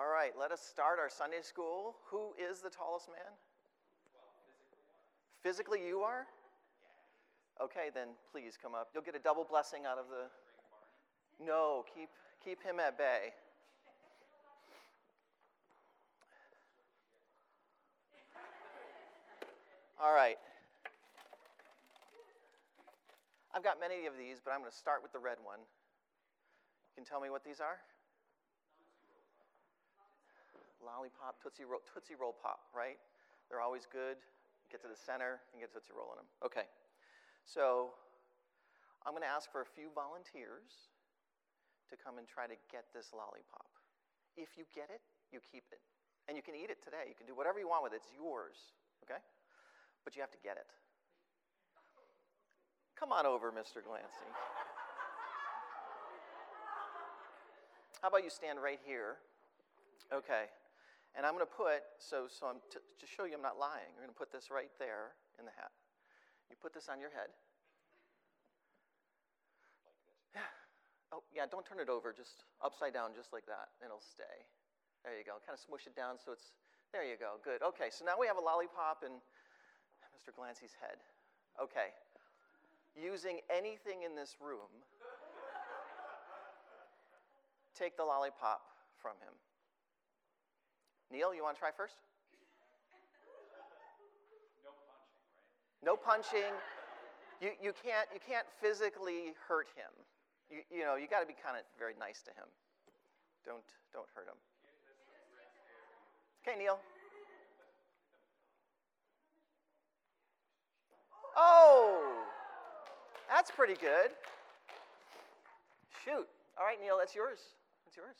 All right, let us start our Sunday school. Who is the tallest man? physically, you are? Okay, then please come up. You'll get a double blessing out of the. No, keep, keep him at bay. All right. I've got many of these, but I'm going to start with the red one. You can tell me what these are? Lollipop, Tootsie Roll, Tootsie Roll Pop, right? They're always good. Get to the center and get Tootsie Roll in them. Okay. So I'm going to ask for a few volunteers to come and try to get this lollipop. If you get it, you keep it. And you can eat it today. You can do whatever you want with it. It's yours, okay? But you have to get it. Come on over, Mr. Glancy. How about you stand right here? Okay. And I'm going to put, so, so I'm t- to show you I'm not lying, I'm going to put this right there in the hat. You put this on your head. Like this. yeah. Oh, yeah, don't turn it over, just upside down, just like that, it'll stay. There you go. Kind of smoosh it down so it's, there you go. Good. Okay, so now we have a lollipop in Mr. Glancy's head. Okay. Using anything in this room, take the lollipop from him. Neil, you want to try first? No punching, right? No punching. You, you, can't, you can't physically hurt him. You, you know, you got to be kind of very nice to him. Don't, don't hurt him. Okay, Neil. Oh, that's pretty good. Shoot. All right, Neil, that's yours. That's yours.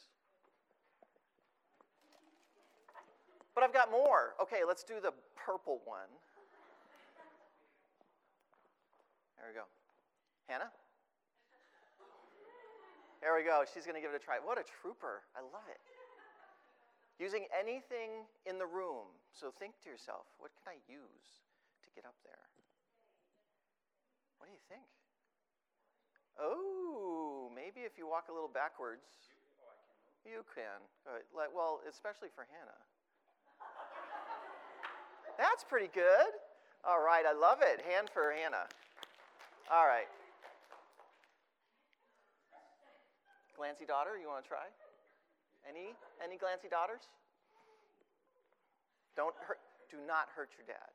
But I've got more. Okay, let's do the purple one. There we go. Hannah? There we go. She's going to give it a try. What a trooper. I love it. Using anything in the room. So think to yourself, what can I use to get up there? What do you think? Oh, maybe if you walk a little backwards, you can. Well, especially for Hannah. That's pretty good. All right, I love it. Hand for Hannah. All right. Glancy daughter, you want to try? Any any Glancy daughters? Don't hurt do not hurt your dad.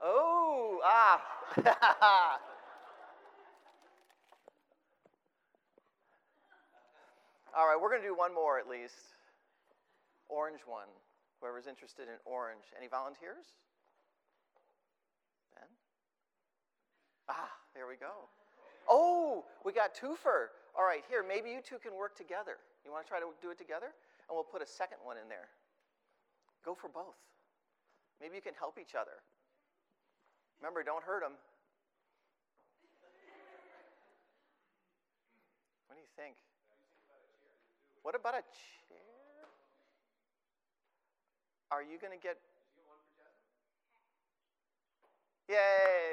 Oh, ah. All right, we're going to do one more at least. Orange one. Whoever's interested in orange. Any volunteers? Ben? Ah, there we go. Oh, we got twofer. All right, here, maybe you two can work together. You want to try to do it together? And we'll put a second one in there. Go for both. Maybe you can help each other. Remember, don't hurt them. What do you think? What about a chair? Are you going to get. Yay!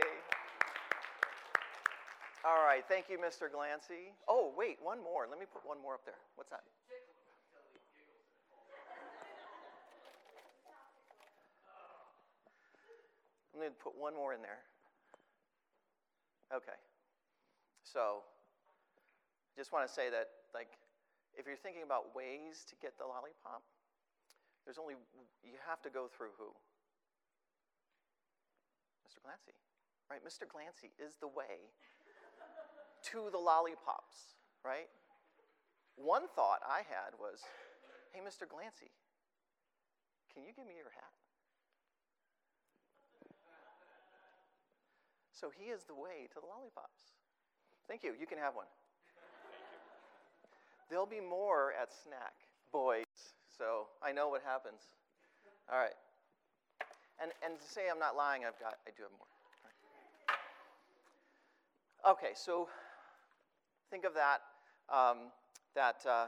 All right, thank you, Mr. Glancy. Oh, wait, one more. Let me put one more up there. What's that? I'm going to put one more in there. Okay. So, just want to say that, like, if you're thinking about ways to get the lollipop, there's only, you have to go through who? Mr. Glancy, right? Mr. Glancy is the way to the lollipops, right? One thought I had was, hey, Mr. Glancy, can you give me your hat? So he is the way to the lollipops. Thank you. You can have one. There'll be more at snack, boys. So I know what happens. All right. And, and to say I'm not lying, I've got, I do have more. Okay, so think of that, um, that uh,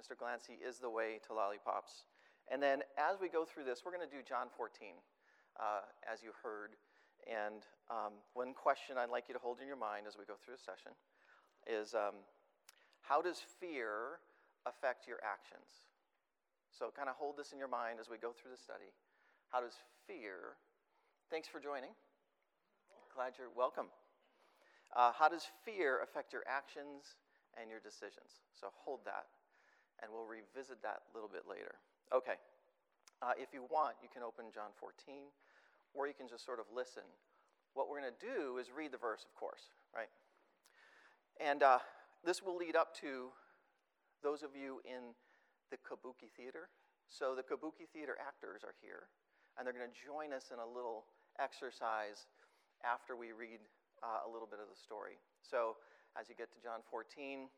Mr. Glancy is the way to lollipops. And then as we go through this, we're going to do John 14, uh, as you heard. And um, one question I'd like you to hold in your mind as we go through the session is um, how does fear affect your actions? So, kind of hold this in your mind as we go through the study. How does fear, thanks for joining. Glad you're welcome. Uh, how does fear affect your actions and your decisions? So, hold that, and we'll revisit that a little bit later. Okay. Uh, if you want, you can open John 14, or you can just sort of listen. What we're going to do is read the verse, of course, right? And uh, this will lead up to those of you in the Kabuki Theater. So the Kabuki Theater actors are here, and they're going to join us in a little exercise after we read uh, a little bit of the story. So as you get to John 14,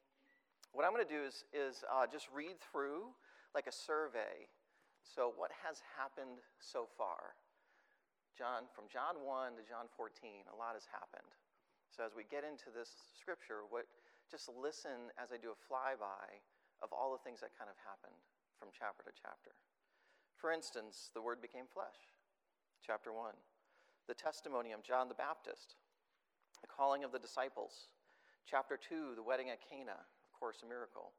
what I'm going to do is, is uh, just read through like a survey so, what has happened so far? John, from John 1 to John 14, a lot has happened. So, as we get into this scripture, what, just listen as I do a flyby of all the things that kind of happened from chapter to chapter. For instance, the Word became flesh, chapter 1. The testimony of John the Baptist, the calling of the disciples, chapter 2, the wedding at Cana, of course, a miracle.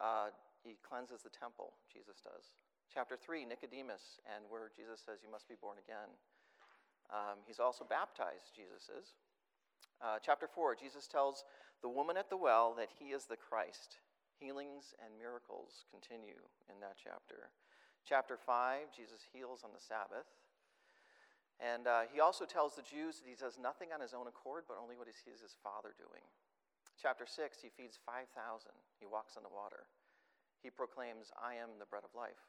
Uh, he cleanses the temple, Jesus does. Chapter 3, Nicodemus, and where Jesus says, You must be born again. Um, he's also baptized, Jesus is. Uh, chapter 4, Jesus tells the woman at the well that he is the Christ. Healings and miracles continue in that chapter. Chapter 5, Jesus heals on the Sabbath. And uh, he also tells the Jews that he does nothing on his own accord, but only what he sees his Father doing. Chapter 6, he feeds 5,000. He walks on the water. He proclaims, I am the bread of life.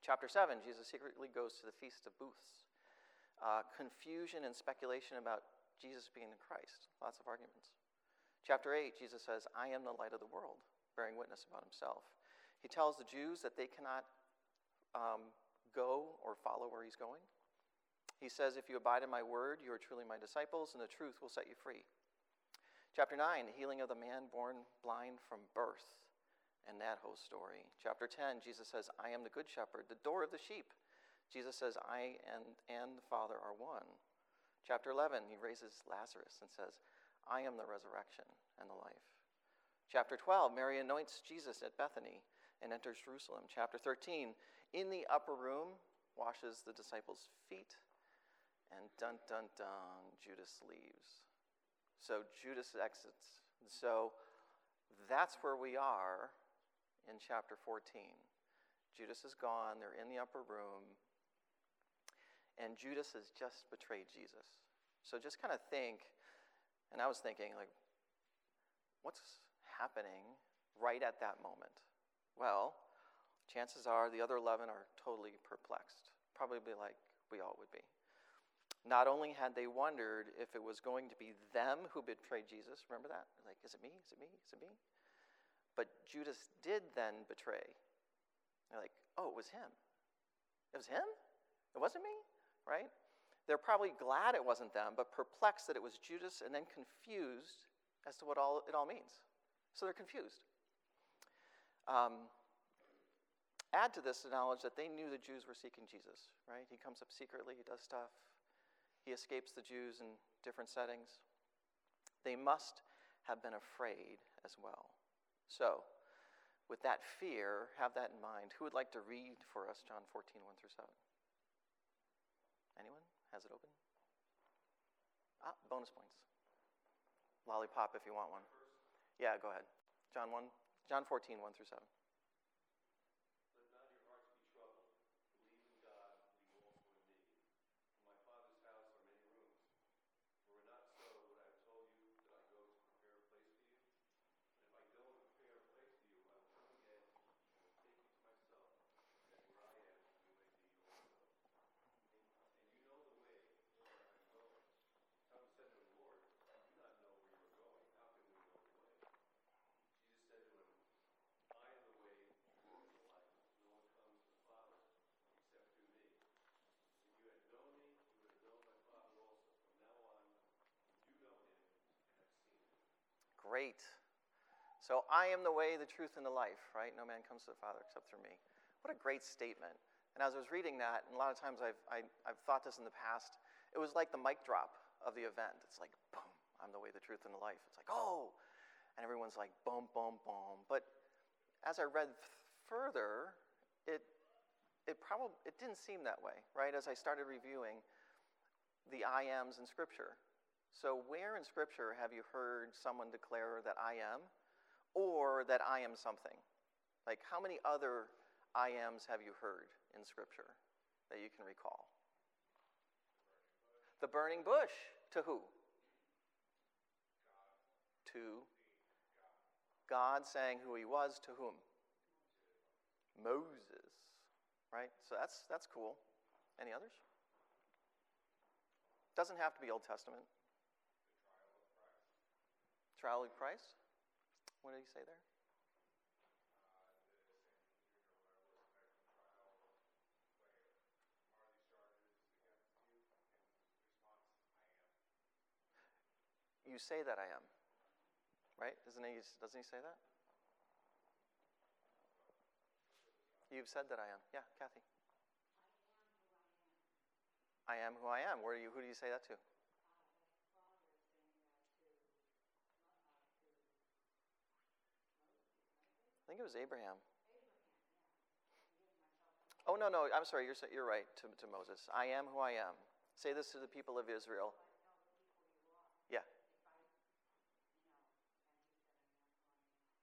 Chapter 7, Jesus secretly goes to the Feast of Booths. Uh, confusion and speculation about Jesus being the Christ. Lots of arguments. Chapter 8, Jesus says, I am the light of the world, bearing witness about himself. He tells the Jews that they cannot um, go or follow where he's going. He says, If you abide in my word, you are truly my disciples, and the truth will set you free. Chapter 9, the healing of the man born blind from birth and that whole story. Chapter 10, Jesus says, I am the good shepherd, the door of the sheep. Jesus says, I and, and the Father are one. Chapter 11, he raises Lazarus and says, I am the resurrection and the life. Chapter 12, Mary anoints Jesus at Bethany and enters Jerusalem. Chapter 13, in the upper room, washes the disciples' feet. And dun dun dun, Judas leaves. So Judas exits. So that's where we are in chapter 14. Judas is gone, they're in the upper room, and Judas has just betrayed Jesus. So just kind of think, and I was thinking, like, what's happening right at that moment? Well, chances are the other 11 are totally perplexed, probably like we all would be. Not only had they wondered if it was going to be them who betrayed Jesus, remember that? Like, is it me? Is it me? Is it me? But Judas did then betray. They're like, oh, it was him. It was him? It wasn't me, right? They're probably glad it wasn't them, but perplexed that it was Judas and then confused as to what all, it all means. So they're confused. Um, add to this the knowledge that they knew the Jews were seeking Jesus, right? He comes up secretly, he does stuff, he escapes the Jews in different settings. They must have been afraid as well. So, with that fear, have that in mind. Who would like to read for us John 14, 1 through 7? Anyone? Has it open? Ah, bonus points. Lollipop if you want one. Yeah, go ahead. John 1, John 14, 1 through 7. Great. So I am the way, the truth, and the life, right? No man comes to the Father except through me. What a great statement. And as I was reading that, and a lot of times I've, I, have i have thought this in the past, it was like the mic drop of the event. It's like, boom, I'm the way, the truth, and the life. It's like, oh, and everyone's like, boom, boom, boom. But as I read further, it, it probably it didn't seem that way, right? As I started reviewing the I ams in Scripture. So, where in Scripture have you heard someone declare that I am or that I am something? Like, how many other I ams have you heard in Scripture that you can recall? The burning bush. To who? To God saying who he was to whom? Moses. Right? So that's that's cool. Any others? Doesn't have to be Old Testament. Trial of Christ. What did he say there? You say that I am. Right? Isn't he, doesn't he say that? You've said that I am. Yeah, Kathy. I am who I am. Where do you, who do you say that to? Think it was Abraham. Oh, no, no, I'm sorry, you're, you're right, to, to Moses. I am who I am. Say this to the people of Israel. Yeah.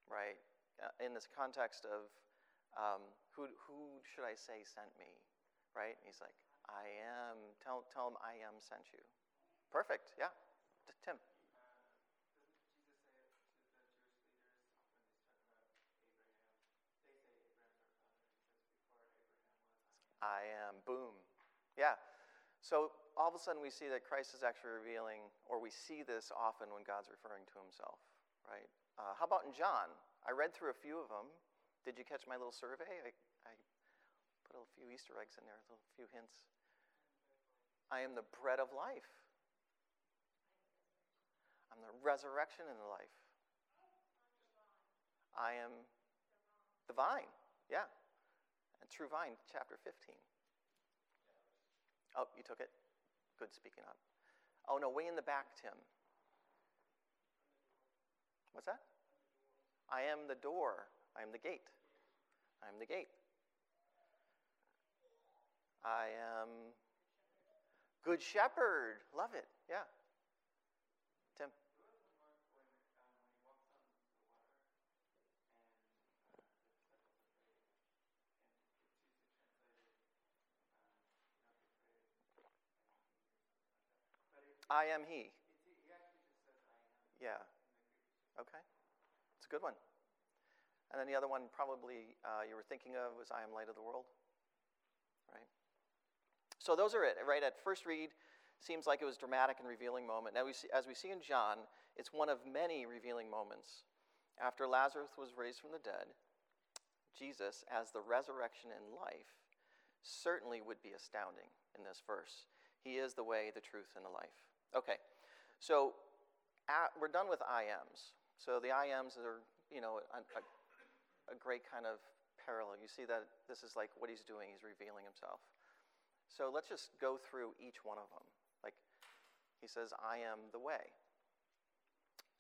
Right. Uh, in this context of um, who, who should I say sent me? Right? And he's like, I am. Tell, tell him I am sent you. Perfect. Yeah. T- Tim. I am. Boom. Yeah. So all of a sudden we see that Christ is actually revealing, or we see this often when God's referring to himself, right? Uh, how about in John? I read through a few of them. Did you catch my little survey? I, I put a few Easter eggs in there, a little, few hints. I am the bread of life. I'm the resurrection and the life. I am the vine. Yeah. And true vine, chapter 15. Oh, you took it? Good speaking up. Oh, no, way in the back, Tim. What's that? I am the door. I am the gate. I am the gate. I am good shepherd. Love it. Yeah. Tim. I am he. Yeah. Okay. It's a good one. And then the other one, probably uh, you were thinking of, was I am light of the world. Right? So those are it, right? At first read, seems like it was dramatic and revealing moment. Now, we see, as we see in John, it's one of many revealing moments. After Lazarus was raised from the dead, Jesus, as the resurrection and life, certainly would be astounding in this verse. He is the way, the truth, and the life. Okay, so at, we're done with I ams. So the I ams are, you know, a, a, a great kind of parallel. You see that this is like what he's doing, he's revealing himself. So let's just go through each one of them. Like he says, I am the way.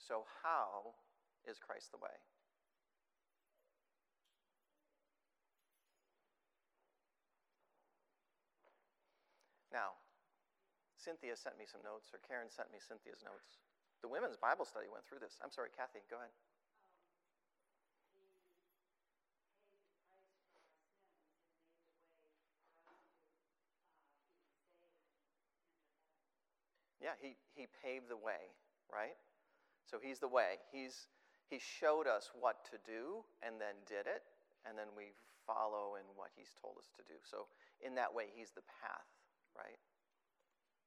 So, how is Christ the way? Now, Cynthia sent me some notes, or Karen sent me Cynthia's notes. The women's Bible study went through this. I'm sorry, Kathy, go ahead. Um, yeah, he, he paved the way, right? So he's the way. He's, he showed us what to do and then did it, and then we follow in what he's told us to do. So in that way, he's the path, right?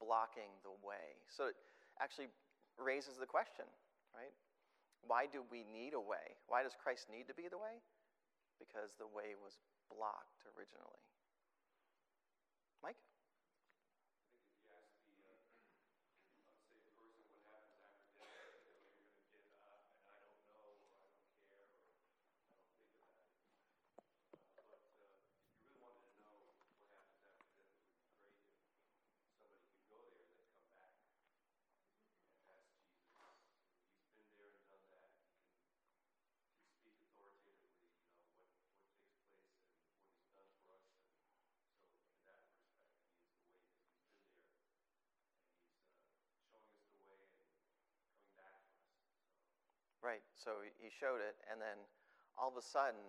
blocking the way. So it actually raises the question, right? Why do we need a way? Why does Christ need to be the way? Because the way was blocked originally. Right. So he showed it, and then all of a sudden,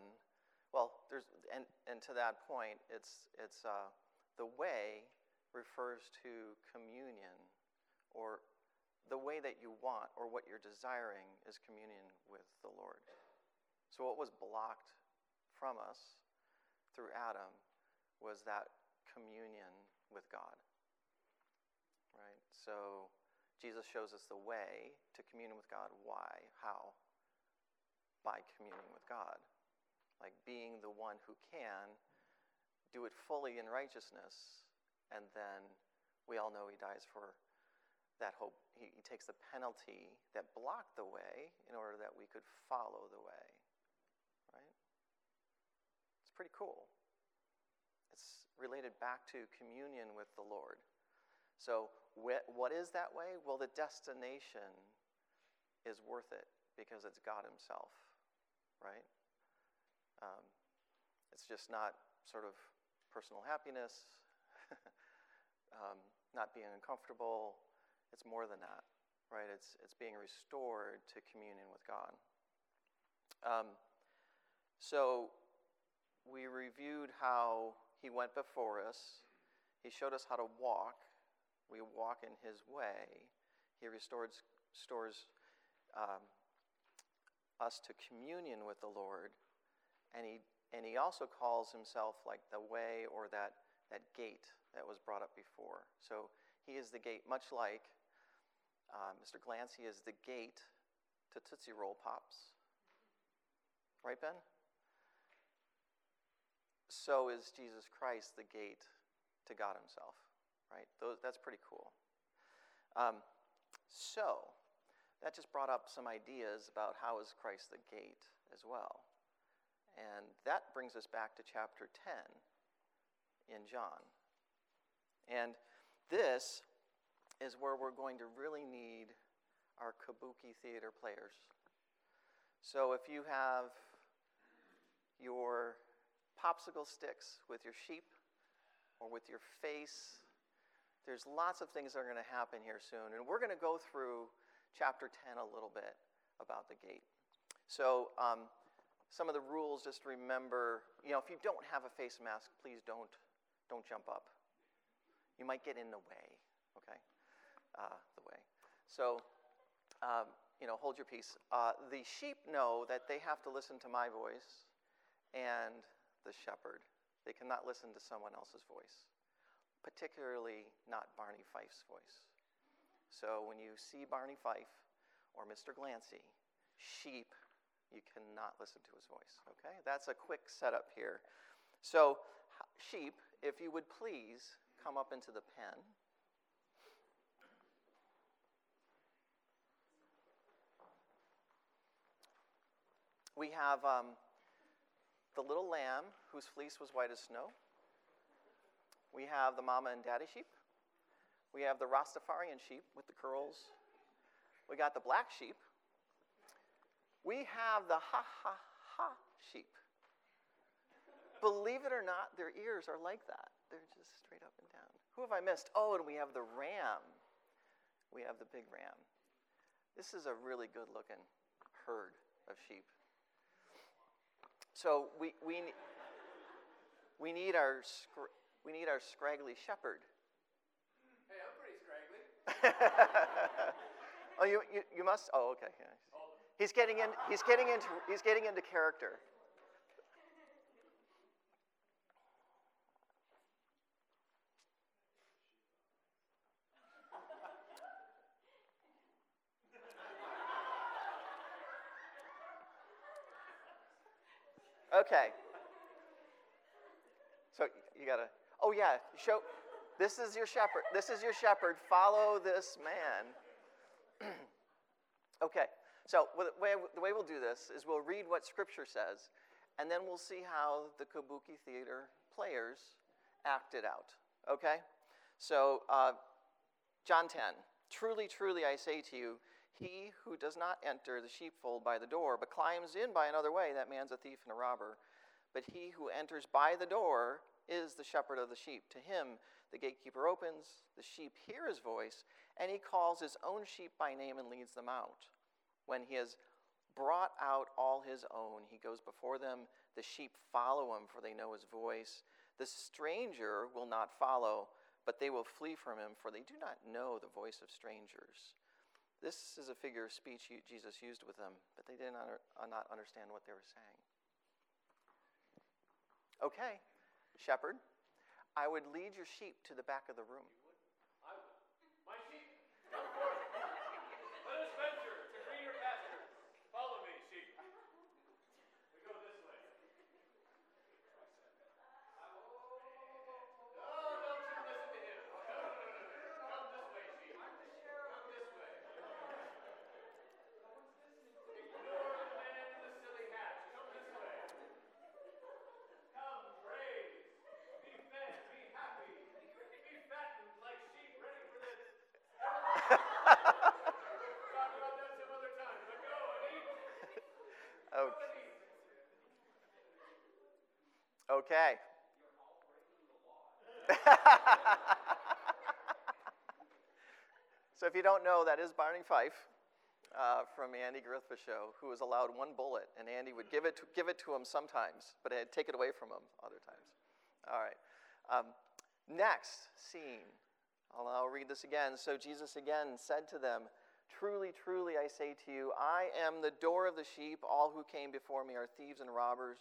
well, there's and and to that point, it's it's uh, the way refers to communion, or the way that you want or what you're desiring is communion with the Lord. So what was blocked from us through Adam was that communion with God. Right. So Jesus shows us the way to communion with God. Why? How? By communing with God. Like being the one who can do it fully in righteousness, and then we all know he dies for that hope. He, he takes the penalty that blocked the way in order that we could follow the way. Right? It's pretty cool. It's related back to communion with the Lord. So, what is that way? Well, the destination is worth it because it's God Himself, right? Um, it's just not sort of personal happiness, um, not being uncomfortable. It's more than that, right? It's, it's being restored to communion with God. Um, so, we reviewed how He went before us, He showed us how to walk we walk in his way, he restores, restores um, us to communion with the Lord. And he, and he also calls himself like the way or that, that gate that was brought up before. So he is the gate, much like uh, Mr. Glancy is the gate to Tootsie Roll Pops. Right, Ben? So is Jesus Christ the gate to God Himself right? Those, that's pretty cool. Um, so, that just brought up some ideas about how is Christ the gate as well. And that brings us back to chapter 10 in John. And this is where we're going to really need our kabuki theater players. So if you have your popsicle sticks with your sheep or with your face there's lots of things that are going to happen here soon. And we're going to go through chapter 10 a little bit about the gate. So, um, some of the rules, just remember, you know, if you don't have a face mask, please don't, don't jump up. You might get in the way, okay? Uh, the way. So, um, you know, hold your peace. Uh, the sheep know that they have to listen to my voice and the shepherd. They cannot listen to someone else's voice particularly not Barney Fife's voice. So when you see Barney Fife or Mr. Glancy, sheep, you cannot listen to his voice. Okay? That's a quick setup here. So, sheep, if you would please come up into the pen. We have um, the little lamb whose fleece was white as snow. We have the mama and daddy sheep. We have the Rastafarian sheep with the curls. We got the black sheep. We have the ha ha ha sheep. Believe it or not, their ears are like that. They're just straight up and down. Who have I missed? Oh, and we have the ram. We have the big ram. This is a really good looking herd of sheep. So we, we, we need our we need our scraggly shepherd. Hey, I'm pretty scraggly. oh, you, you, you must. Oh, okay. Yeah. He's getting in. He's getting into. He's getting into character. Okay. So you gotta Oh yeah, show. This is your shepherd. This is your shepherd. Follow this man. okay. So the way, we'll do this is we'll read what Scripture says, and then we'll see how the Kabuki Theater players act it out. Okay? So, uh, John 10. Truly, truly, I say to you, he who does not enter the sheepfold by the door, but climbs in by another way, that man's a thief and a robber. But he who enters by the door is the shepherd of the sheep. To him the gatekeeper opens, the sheep hear his voice, and he calls his own sheep by name and leads them out. When he has brought out all his own, he goes before them. The sheep follow him, for they know his voice. The stranger will not follow, but they will flee from him, for they do not know the voice of strangers. This is a figure of speech Jesus used with them, but they did not, uh, understand what they were saying. Okay, shepherd, I would lead your sheep to the back of the room. Okay. so if you don't know, that is Barney Fife uh, from Andy Griffith Show, who was allowed one bullet, and Andy would give it to, give it to him sometimes, but he'd take it away from him other times. All right. Um, next scene. I'll, I'll read this again. So Jesus again said to them, Truly, truly, I say to you, I am the door of the sheep. All who came before me are thieves and robbers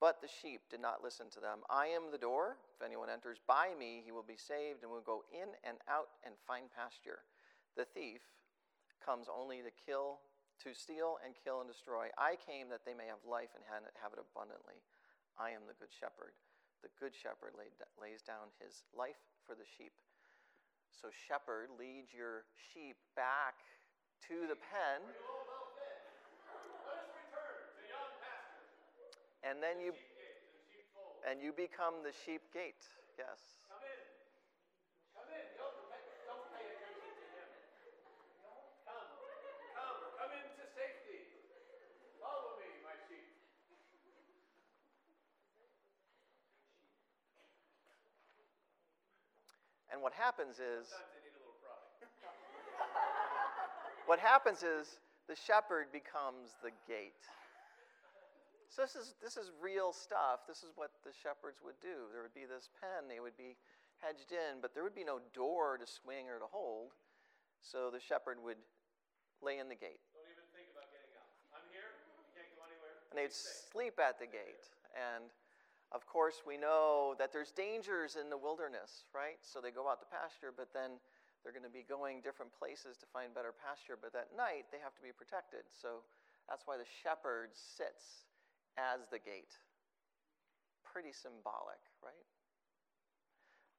but the sheep did not listen to them. I am the door. If anyone enters by me, he will be saved and will go in and out and find pasture. The thief comes only to kill, to steal and kill and destroy. I came that they may have life and have it abundantly. I am the good shepherd. The good shepherd lays down his life for the sheep. So, shepherd, lead your sheep back to the pen. And then you and you become the sheep gate. Yes. Come in. Come in. Don't, don't pay attention to him. Come. Come. Come into safety. Follow me, my sheep. And what happens is what happens is the shepherd becomes the gate. So this is, this is real stuff. This is what the shepherds would do. There would be this pen, they would be hedged in, but there would be no door to swing or to hold. So the shepherd would lay in the gate. Don't even think about getting up. I'm here. You can't go anywhere. And they'd sleep at the gate. And of course, we know that there's dangers in the wilderness, right? So they go out to pasture, but then they're going to be going different places to find better pasture. But at night, they have to be protected. So that's why the shepherd sits as the gate. Pretty symbolic, right?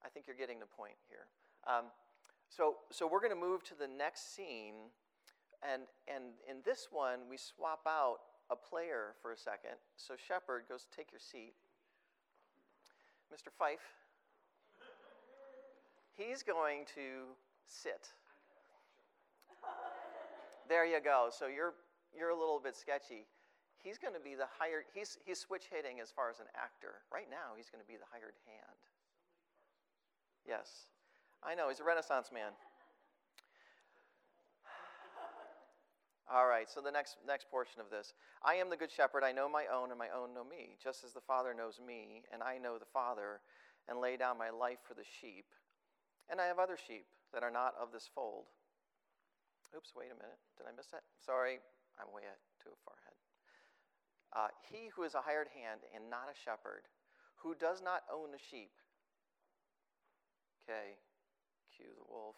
I think you're getting the point here. Um, so, so we're going to move to the next scene, and, and in this one, we swap out a player for a second. So, Shepherd goes, Take your seat. Mr. Fife, he's going to sit. There you go. So, you're, you're a little bit sketchy he's going to be the hired, he's, he's switch hitting as far as an actor. Right now, he's going to be the hired hand. Yes. I know, he's a Renaissance man. All right, so the next, next portion of this. I am the good shepherd. I know my own, and my own know me, just as the Father knows me, and I know the Father, and lay down my life for the sheep. And I have other sheep that are not of this fold. Oops, wait a minute. Did I miss that? Sorry, I'm way too far ahead. Uh, he who is a hired hand and not a shepherd, who does not own the sheep, okay, cue the wolf,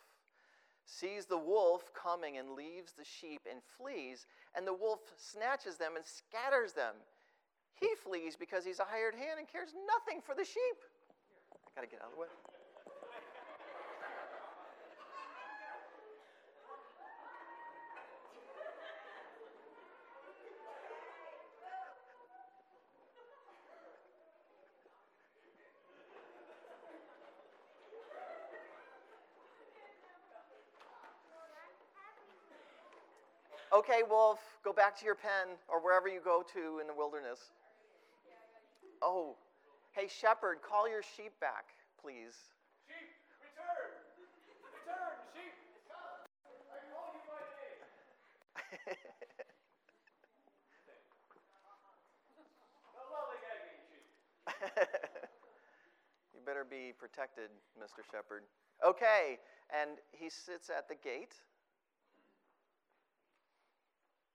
sees the wolf coming and leaves the sheep and flees, and the wolf snatches them and scatters them. He flees because he's a hired hand and cares nothing for the sheep. I got to get out of the way. Okay, Wolf, go back to your pen or wherever you go to in the wilderness. Oh, hey, shepherd, call your sheep back, please. Sheep, return! Return, sheep! Come! I call you by name. No lollygagging, sheep. you better be protected, Mr. Shepherd. Okay, and he sits at the gate.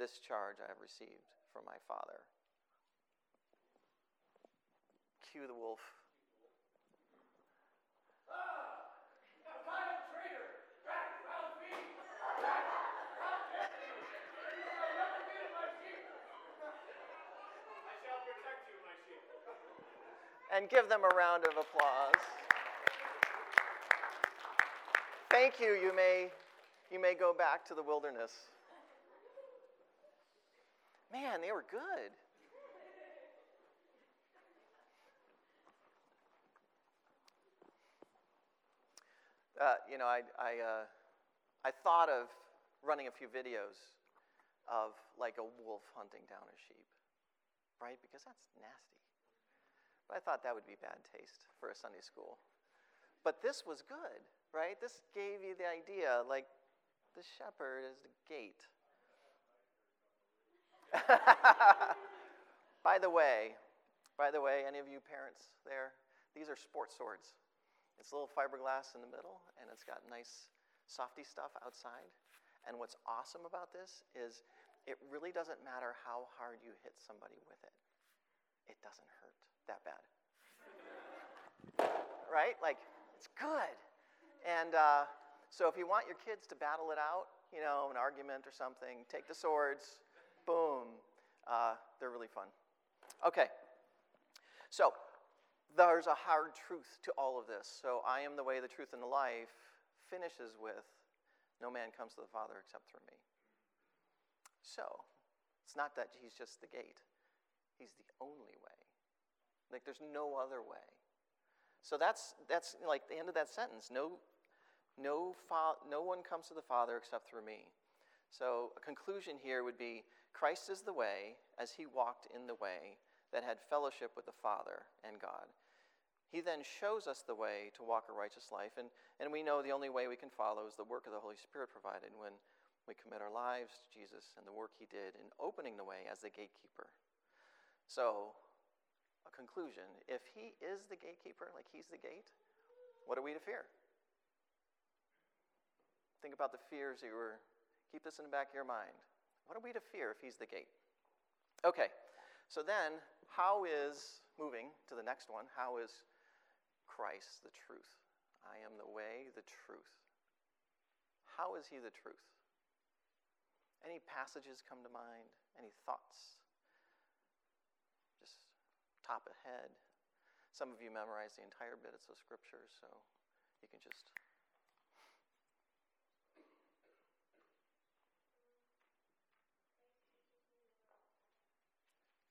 This charge I have received from my Father. Cue the wolf. And give them a round of applause. Thank you. You may, you may go back to the wilderness. Man, they were good. Uh, you know, I, I, uh, I thought of running a few videos of like a wolf hunting down a sheep, right? Because that's nasty. But I thought that would be bad taste for a Sunday school. But this was good, right? This gave you the idea like the shepherd is the gate. by the way, by the way, any of you parents there, these are sports swords. It's a little fiberglass in the middle, and it's got nice softy stuff outside. And what's awesome about this is it really doesn't matter how hard you hit somebody with it. It doesn't hurt that bad. right? Like, it's good. And uh, so if you want your kids to battle it out, you know, an argument or something, take the swords, boom. Uh, they're really fun. Okay. So, there's a hard truth to all of this. So, I am the way, the truth, and the life finishes with no man comes to the Father except through me. So, it's not that he's just the gate, he's the only way. Like, there's no other way. So, that's, that's like the end of that sentence. No, no, fa- no one comes to the Father except through me. So, a conclusion here would be Christ is the way as he walked in the way that had fellowship with the Father and God. He then shows us the way to walk a righteous life, and, and we know the only way we can follow is the work of the Holy Spirit provided when we commit our lives to Jesus and the work he did in opening the way as the gatekeeper. So, a conclusion if he is the gatekeeper, like he's the gate, what are we to fear? Think about the fears you were, keep this in the back of your mind. What are we to fear if he's the gate? Okay, so then, how is, moving to the next one, how is Christ the truth? I am the way, the truth. How is he the truth? Any passages come to mind? Any thoughts? Just top of head. Some of you memorize the entire bits of scripture, so you can just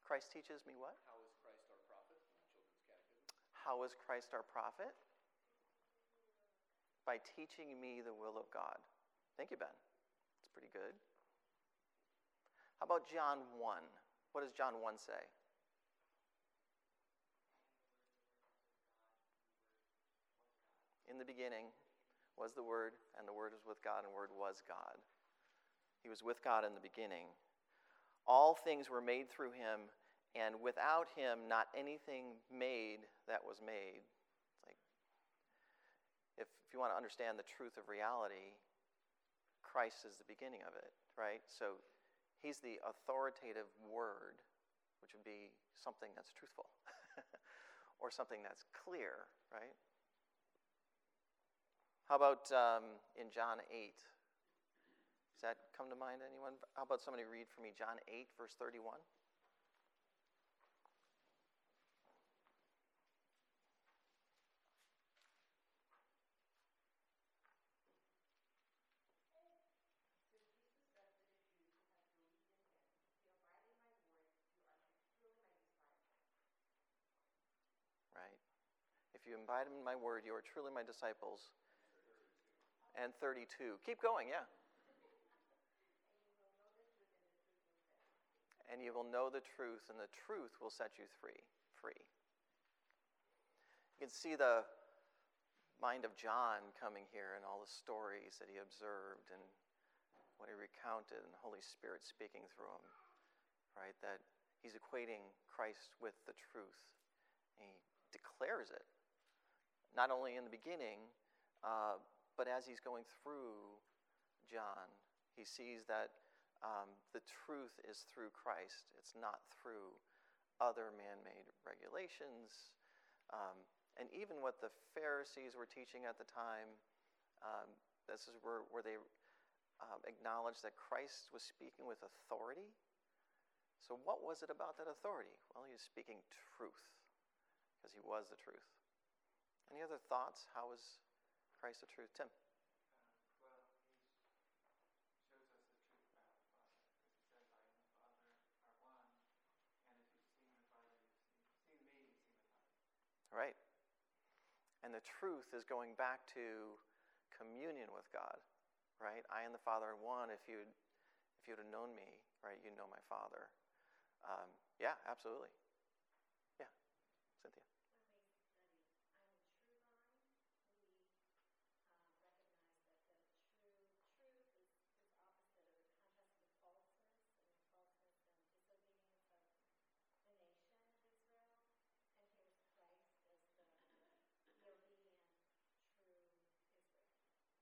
Christ teaches me what? How is Christ our prophet? Children's Catechism. How is Christ our prophet? By teaching me the will of God. Thank you, Ben. It's pretty good. How about John 1? What does John 1 say? In the beginning was the Word, and the Word was with God, and the Word was God. He was with God in the beginning. All things were made through him, And without him, not anything made that was made. It's like, if, if you want to understand the truth of reality, Christ is the beginning of it, right? So he's the authoritative word, which would be something that's truthful or something that's clear, right? How about um, in John 8? Does that come to mind, anyone? How about somebody read for me John 8, verse 31? right? If you abide in my word, you are truly my disciples. And 32. Keep going, yeah. And you will know the truth, and the truth will set you free. Free. You can see the mind of John coming here and all the stories that he observed and what he recounted, and the Holy Spirit speaking through him. Right? That he's equating Christ with the truth. And he declares it, not only in the beginning, uh, but as he's going through John, he sees that um, the truth is through Christ. It's not through other man made regulations. Um, and even what the Pharisees were teaching at the time, um, this is where, where they um, acknowledged that Christ was speaking with authority. So, what was it about that authority? Well, he was speaking truth because he was the truth. Any other thoughts? How was Christ the truth? Tim? Right. And the truth is going back to communion with God, right? I and the Father are one. If you'd, if you'd have known me, right, you'd know my Father. Um, yeah, absolutely. Yeah, Cynthia.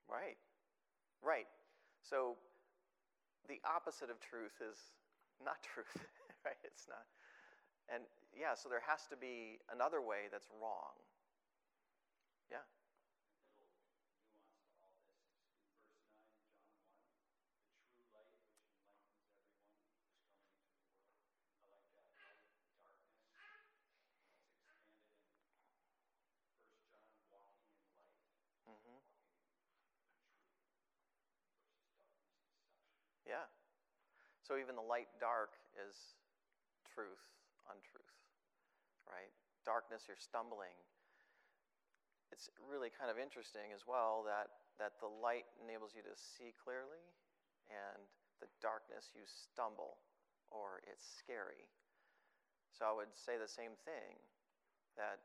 Right, right. So the opposite of truth is not truth, right? It's not. And yeah, so there has to be another way that's wrong. Yeah. Mm-hmm. Yeah. So even the light dark is truth, untruth, right? Darkness, you're stumbling. It's really kind of interesting as well that, that the light enables you to see clearly, and the darkness, you stumble, or it's scary. So I would say the same thing that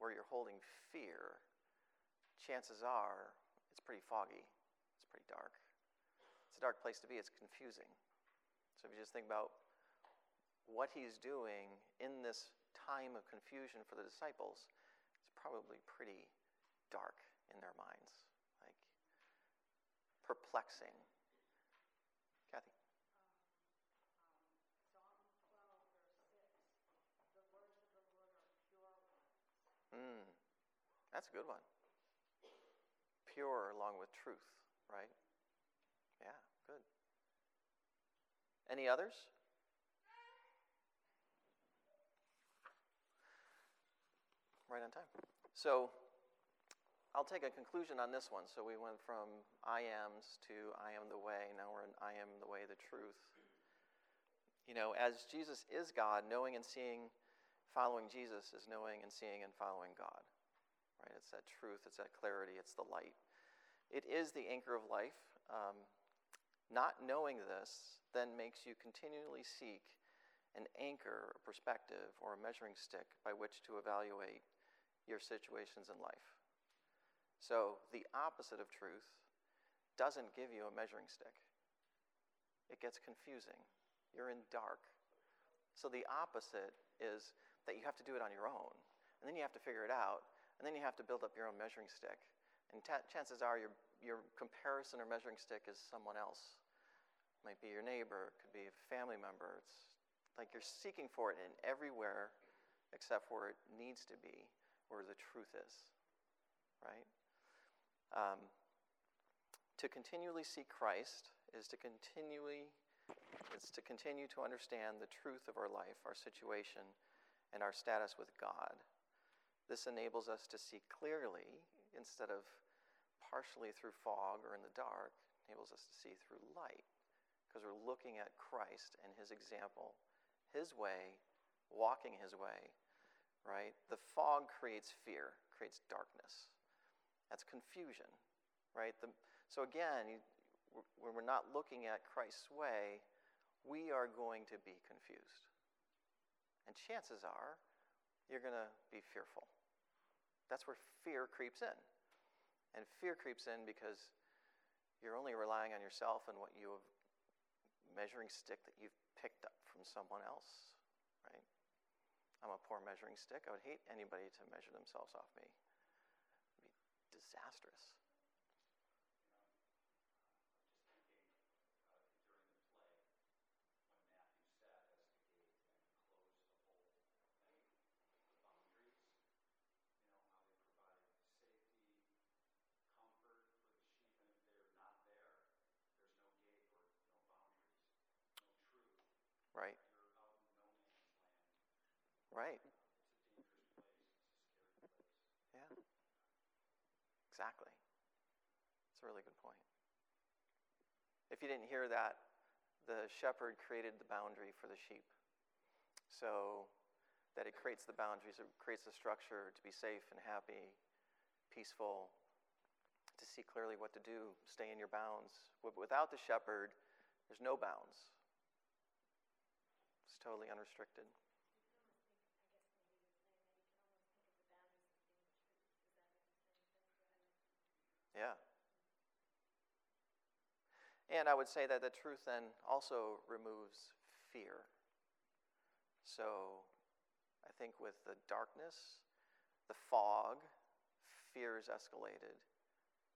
where you're holding fear, chances are it's pretty foggy, it's pretty dark. It's a dark place to be, it's confusing. So if you just think about what he's doing in this time of confusion for the disciples, it's probably pretty dark in their minds, like perplexing. Kathy. Mm, that's a good one. Pure along with truth, right? Yeah, good. Any others? Right on time. So I'll take a conclusion on this one. So we went from I ams to I am the way. Now we're in I am the way, the truth. You know, as Jesus is God, knowing and seeing, following Jesus is knowing and seeing and following God. Right? It's that truth, it's that clarity, it's the light. It is the anchor of life. Um, not knowing this then makes you continually seek an anchor, a perspective, or a measuring stick by which to evaluate your situations in life. So the opposite of truth doesn't give you a measuring stick, it gets confusing. You're in dark. So the opposite is that you have to do it on your own, and then you have to figure it out, and then you have to build up your own measuring stick. And ta- chances are your, your comparison or measuring stick is someone else. It might be your neighbor, it could be a family member. It's like you're seeking for it in everywhere except where it needs to be, where the truth is, right? Um, to continually seek Christ is to continually it's to continue to understand the truth of our life, our situation, and our status with God. This enables us to see clearly instead of partially through fog or in the dark, enables us to see through light because we're looking at Christ and his example, his way, walking his way, right? The fog creates fear, creates darkness. That's confusion, right? The, so again, you, when we're not looking at Christ's way, we are going to be confused. And chances are you're going to be fearful. That's where fear creeps in. And fear creeps in because you're only relying on yourself and what you have measuring stick that you've picked up from someone else, right? I'm a poor measuring stick. I would hate anybody to measure themselves off me. It would be disastrous. Right. Right. Yeah. Exactly. It's a really good point. If you didn't hear that, the shepherd created the boundary for the sheep. So that it creates the boundaries, it creates the structure to be safe and happy, peaceful, to see clearly what to do, stay in your bounds. Without the shepherd, there's no bounds it's totally unrestricted. Yeah. And I would say that the truth then also removes fear. So I think with the darkness, the fog, fear is escalated.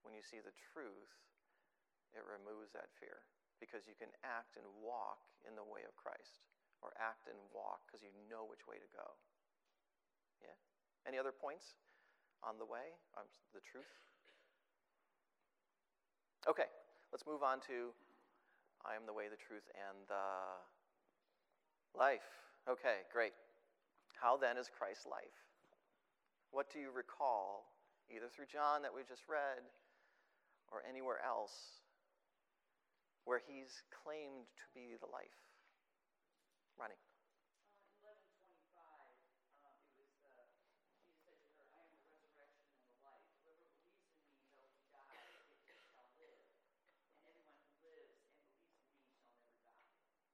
When you see the truth, it removes that fear because you can act and walk in the way of Christ or act and walk because you know which way to go. Yeah? Any other points on the way, on the truth? Okay, let's move on to I am the way, the truth, and the life. Okay, great. How then is Christ's life? What do you recall, either through John that we just read or anywhere else, where he's claimed to be the life? Ronnie. Uh, 1125, uh, it was, uh, Jesus said to her, I am the resurrection and the life. Whoever believes in me, though he die, yet he shall live. And everyone who lives and believes in me shall never die.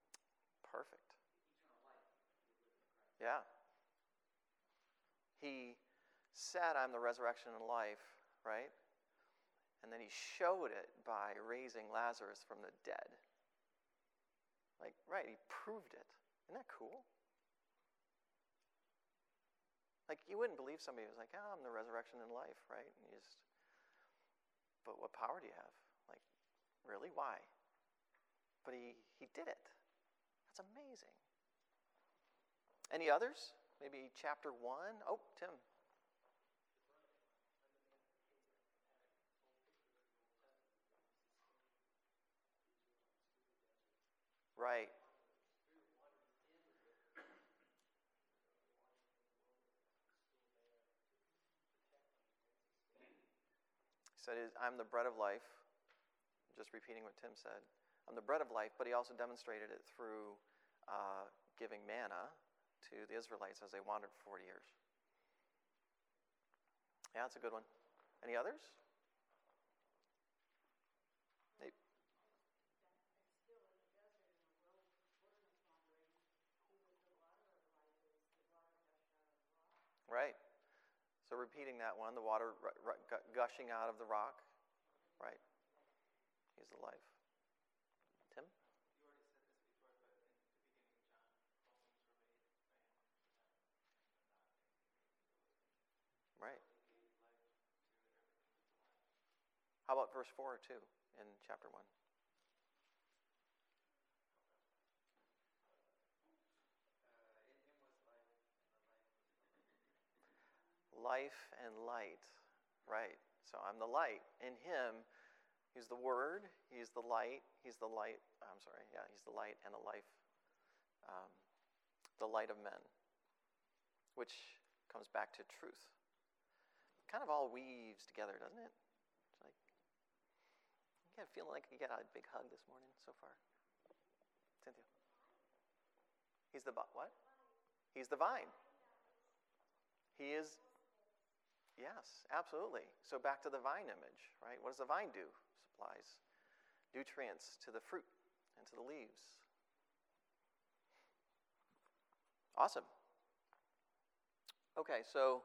Perfect. Eternal life. Yeah. He said, I'm the resurrection and life, right? And then he showed it by raising Lazarus from the dead. Like, right, he proved it. Isn't that cool? Like, you wouldn't believe somebody was like, oh, I'm the resurrection and life, right? And you just, but what power do you have? Like, really? Why? But he, he did it. That's amazing. Any others? Maybe chapter one? Oh, Tim. Right. said, I'm the bread of life. Just repeating what Tim said. I'm the bread of life, but he also demonstrated it through uh, giving manna to the Israelites as they wandered for 40 years. Yeah, that's a good one. Any others? Right. So repeating that one, the water gushing out of the rock, right? He's the life. Tim? How about verse 4 or 2 in chapter 1? life and light. Right. So I'm the light. In him, he's the word, he's the light, he's the light. I'm sorry, yeah, he's the light and the life, um, the light of men, which comes back to truth. Kind of all weaves together, doesn't it? Get feeling like you got a big hug this morning so far. Cynthia. He's the what? He's the vine. He is Yes, absolutely. So back to the vine image, right? What does the vine do? Supplies nutrients to the fruit and to the leaves. Awesome. Okay, so,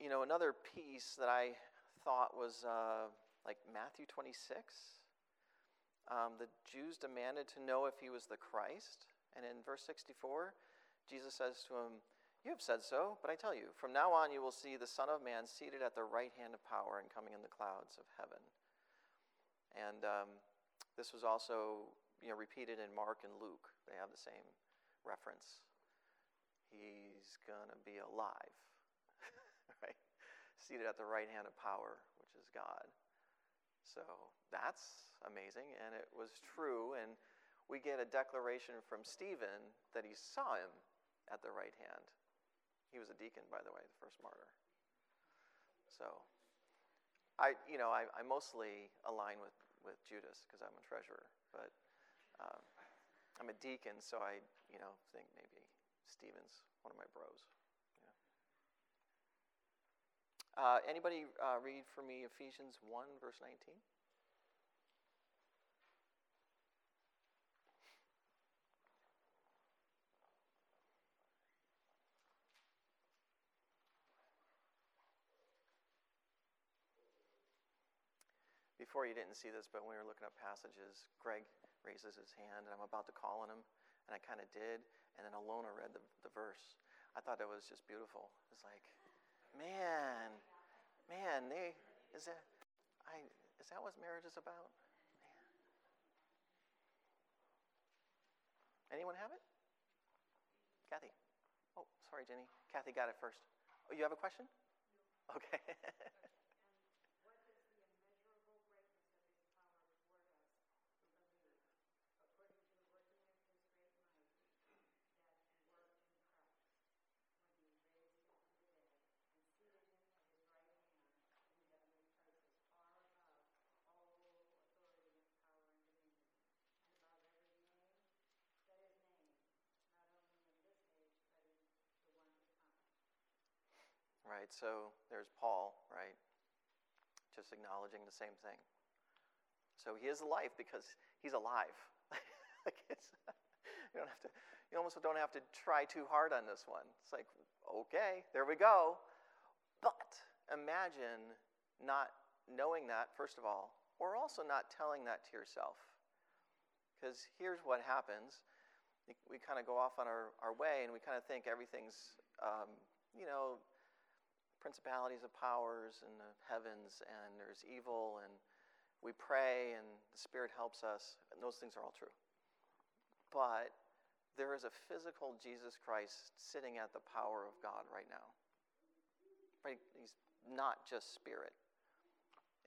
you know, another piece that I thought was uh, like Matthew 26. Um, the Jews demanded to know if he was the Christ. And in verse 64, Jesus says to him, you have said so, but I tell you, from now on you will see the Son of Man seated at the right hand of power and coming in the clouds of heaven. And um, this was also you know, repeated in Mark and Luke. They have the same reference. He's going to be alive, right? Seated at the right hand of power, which is God. So that's amazing, and it was true. And we get a declaration from Stephen that he saw him at the right hand he was a deacon, by the way, the first martyr. So, I, you know, I, I mostly align with, with Judas because I'm a treasurer, but um, I'm a deacon, so I, you know, think maybe Stephen's one of my bros. Yeah. Uh, anybody uh, read for me Ephesians 1, verse 19? before you didn't see this, but when we were looking up passages, Greg raises his hand, and I'm about to call on him, and I kind of did, and then Alona read the, the verse. I thought that was just beautiful. It's like, man, man, they is that I is that what marriage is about? Man. Anyone have it? Kathy. Oh, sorry, Jenny. Kathy got it first. Oh, you have a question? Okay. right? So there's Paul, right? Just acknowledging the same thing. So he is alive because he's alive. you don't have to. You almost don't have to try too hard on this one. It's like, okay, there we go. But imagine not knowing that, first of all, or also not telling that to yourself. Because here's what happens we kind of go off on our, our way and we kind of think everything's, um, you know, principalities of powers in the heavens, and there's evil, and we pray, and the Spirit helps us, and those things are all true. But there is a physical Jesus Christ sitting at the power of God right now. Right? He's not just spirit.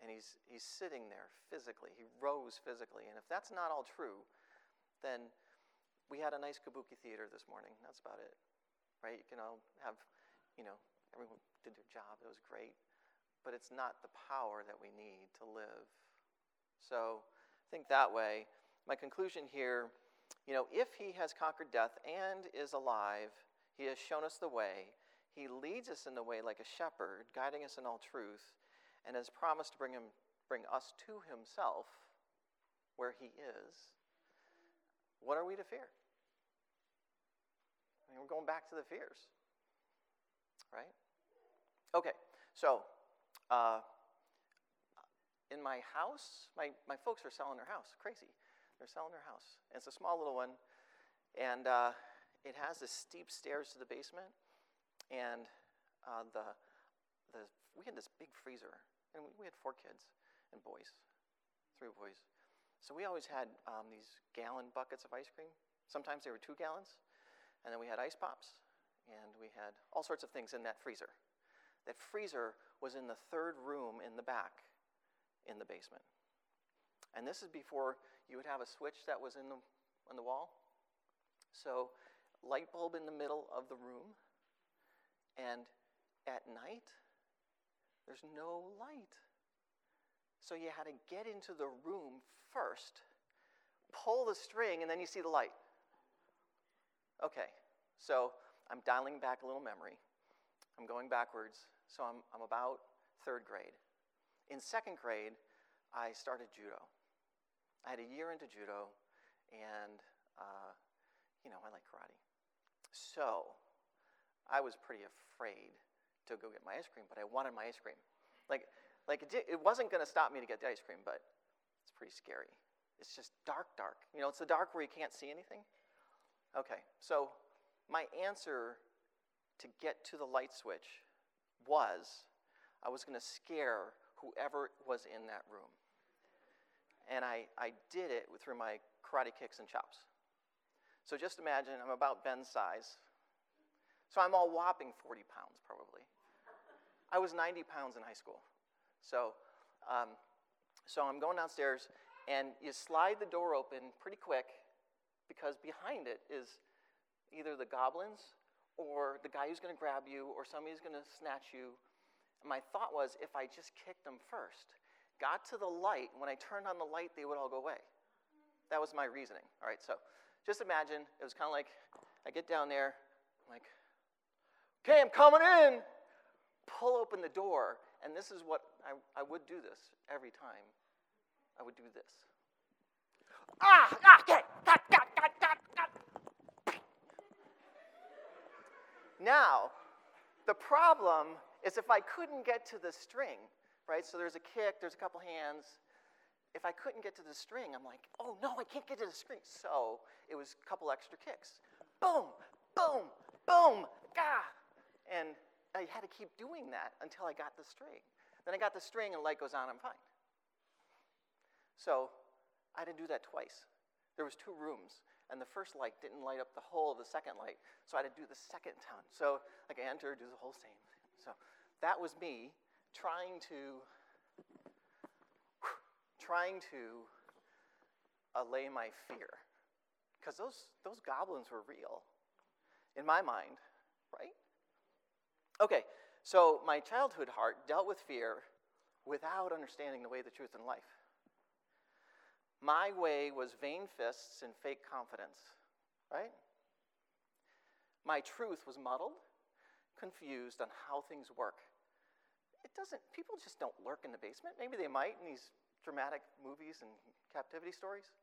And he's, he's sitting there physically. He rose physically. And if that's not all true, then we had a nice kabuki theater this morning. That's about it. Right? You can all have, you know, everyone did their job. It was great. But it's not the power that we need to live. So think that way. My conclusion here you know, if he has conquered death and is alive, he has shown us the way. He leads us in the way like a shepherd, guiding us in all truth, and has promised to bring, him, bring us to himself where he is. What are we to fear? I mean, we're going back to the fears, right? Okay, so uh, in my house, my, my folks are selling their house. Crazy. They're selling their house. And it's a small little one, and uh, it has this steep stairs to the basement. And uh, the, the, we had this big freezer and we, we had four kids and boys, three boys. So we always had um, these gallon buckets of ice cream. Sometimes they were two gallons, and then we had ice pops, and we had all sorts of things in that freezer. That freezer was in the third room in the back in the basement. And this is before you would have a switch that was in the, on the wall. So, light bulb in the middle of the room, and at night, there's no light. So, you had to get into the room first, pull the string, and then you see the light. Okay, so I'm dialing back a little memory. I'm going backwards. So I'm, I'm about third grade. In second grade, I started judo. I had a year into judo, and, uh, you know, I like karate. So I was pretty afraid to go get my ice cream, but I wanted my ice cream. Like, like it, it wasn't going to stop me to get the ice cream, but it's pretty scary. It's just dark, dark. You know, it's the dark where you can't see anything. Okay, so my answer to get to the light switch was I was going to scare whoever was in that room. And I, I did it through my karate kicks and chops. So just imagine I'm about Ben's size. So I'm all whopping 40 pounds, probably. I was 90 pounds in high school. So, um, so I'm going downstairs, and you slide the door open pretty quick because behind it is either the goblins or the guy who's going to grab you, or somebody's going to snatch you. And my thought was if I just kicked them first, got to the light, when I turned on the light, they would all go away. That was my reasoning. All right, so just imagine it was kind of like I get down there, I'm like, okay, I'm coming in. Pull open the door, and this is what I, I would do this every time. I would do this. Ah, ah, got. Now, the problem is if I couldn't get to the string, right? So there's a kick, there's a couple hands. If I couldn't get to the string, I'm like, oh no, I can't get to the string. So it was a couple extra kicks. Boom, boom, boom, gah. And I had to keep doing that until I got the string. Then I got the string and light goes on, I'm fine. So I didn't do that twice. There was two rooms and the first light didn't light up the whole of the second light. So I had to do the second time. So like I enter, do the whole same. So that was me trying to trying to allay my fear. Because those, those goblins were real in my mind, right? Okay, so my childhood heart dealt with fear without understanding the way, the truth, and life. My way was vain fists and fake confidence, right? My truth was muddled, confused on how things work. It doesn't, people just don't lurk in the basement. Maybe they might in these dramatic movies and captivity stories,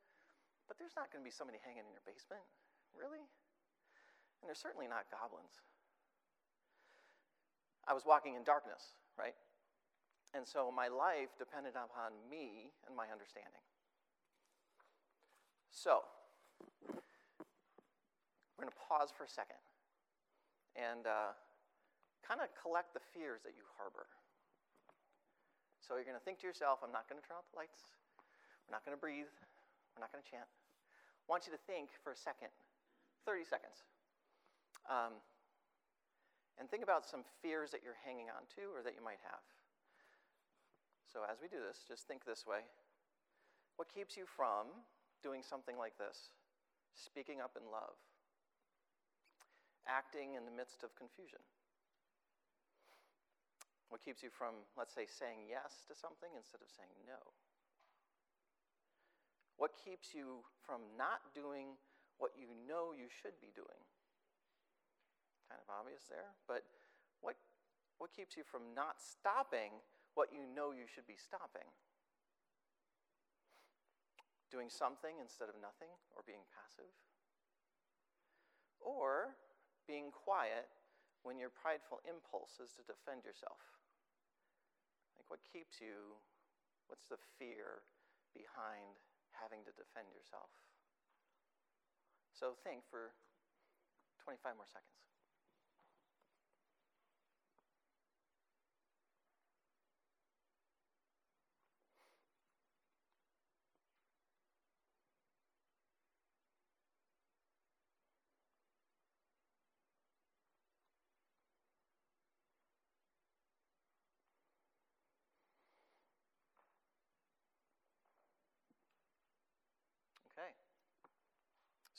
but there's not going to be somebody hanging in your basement. Really? And there's certainly not goblins. I was walking in darkness, right? And so my life depended upon me and my understanding. So, we're going to pause for a second and uh, kind of collect the fears that you harbor. So, you're going to think to yourself, I'm not going to turn off the lights, we're not going to breathe, we're not going to chant. I want you to think for a second, 30 seconds, um, and think about some fears that you're hanging on to or that you might have. So, as we do this, just think this way What keeps you from doing something like this speaking up in love, acting in the midst of confusion? What keeps you from, let's say, saying yes to something instead of saying no? What keeps you from not doing what you know you should be doing? Kind of obvious there, but what, what keeps you from not stopping what you know you should be stopping? Doing something instead of nothing, or being passive, or being quiet when your prideful impulse is to defend yourself. Like, what keeps you? What's the fear behind having to defend yourself? So, think for 25 more seconds.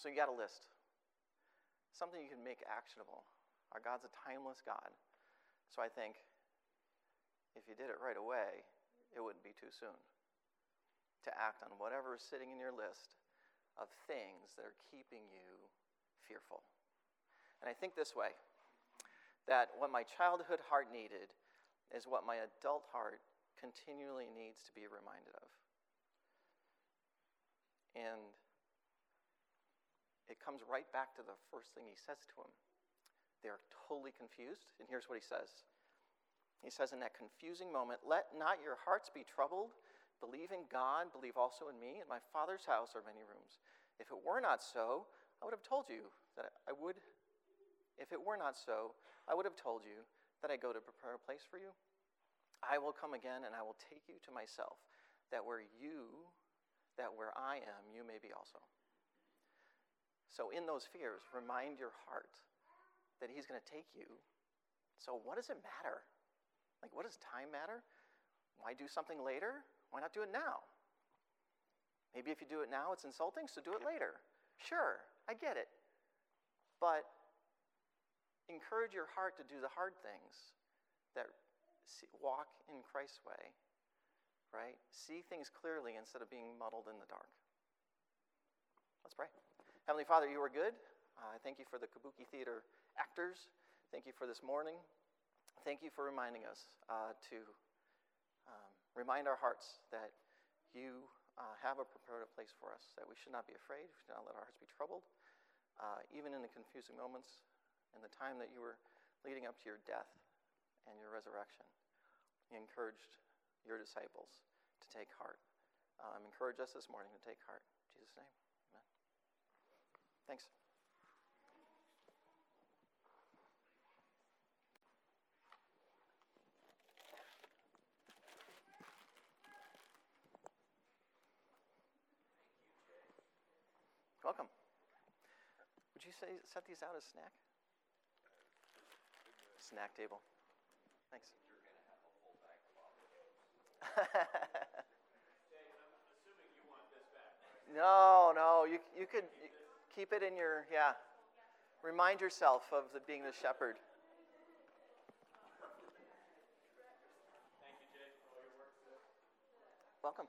So you got a list. Something you can make actionable. Our God's a timeless God. So I think if you did it right away, it wouldn't be too soon to act on whatever is sitting in your list of things that are keeping you fearful. And I think this way that what my childhood heart needed is what my adult heart continually needs to be reminded of. And it comes right back to the first thing he says to him. They're totally confused, and here's what he says. He says, In that confusing moment, let not your hearts be troubled. Believe in God, believe also in me. In my Father's house are many rooms. If it were not so, I would have told you that I would. If it were not so, I would have told you that I go to prepare a place for you. I will come again and I will take you to myself, that where you, that where I am, you may be also. So, in those fears, remind your heart that He's going to take you. So, what does it matter? Like, what does time matter? Why do something later? Why not do it now? Maybe if you do it now, it's insulting, so do it later. Sure, I get it. But encourage your heart to do the hard things that walk in Christ's way, right? See things clearly instead of being muddled in the dark. Let's pray. Heavenly Father, you are good. I uh, thank you for the Kabuki Theater actors. Thank you for this morning. Thank you for reminding us uh, to um, remind our hearts that you uh, have a prepared place for us, that we should not be afraid, we should not let our hearts be troubled, uh, even in the confusing moments and the time that you were leading up to your death and your resurrection. You encouraged your disciples to take heart. Um, encourage us this morning to take heart. In Jesus' name. Thanks. Welcome. Would you say set these out as snack? Snack table. Thanks. no, no. You you could you keep it in your yeah. Remind yourself of the, being the shepherd. Welcome.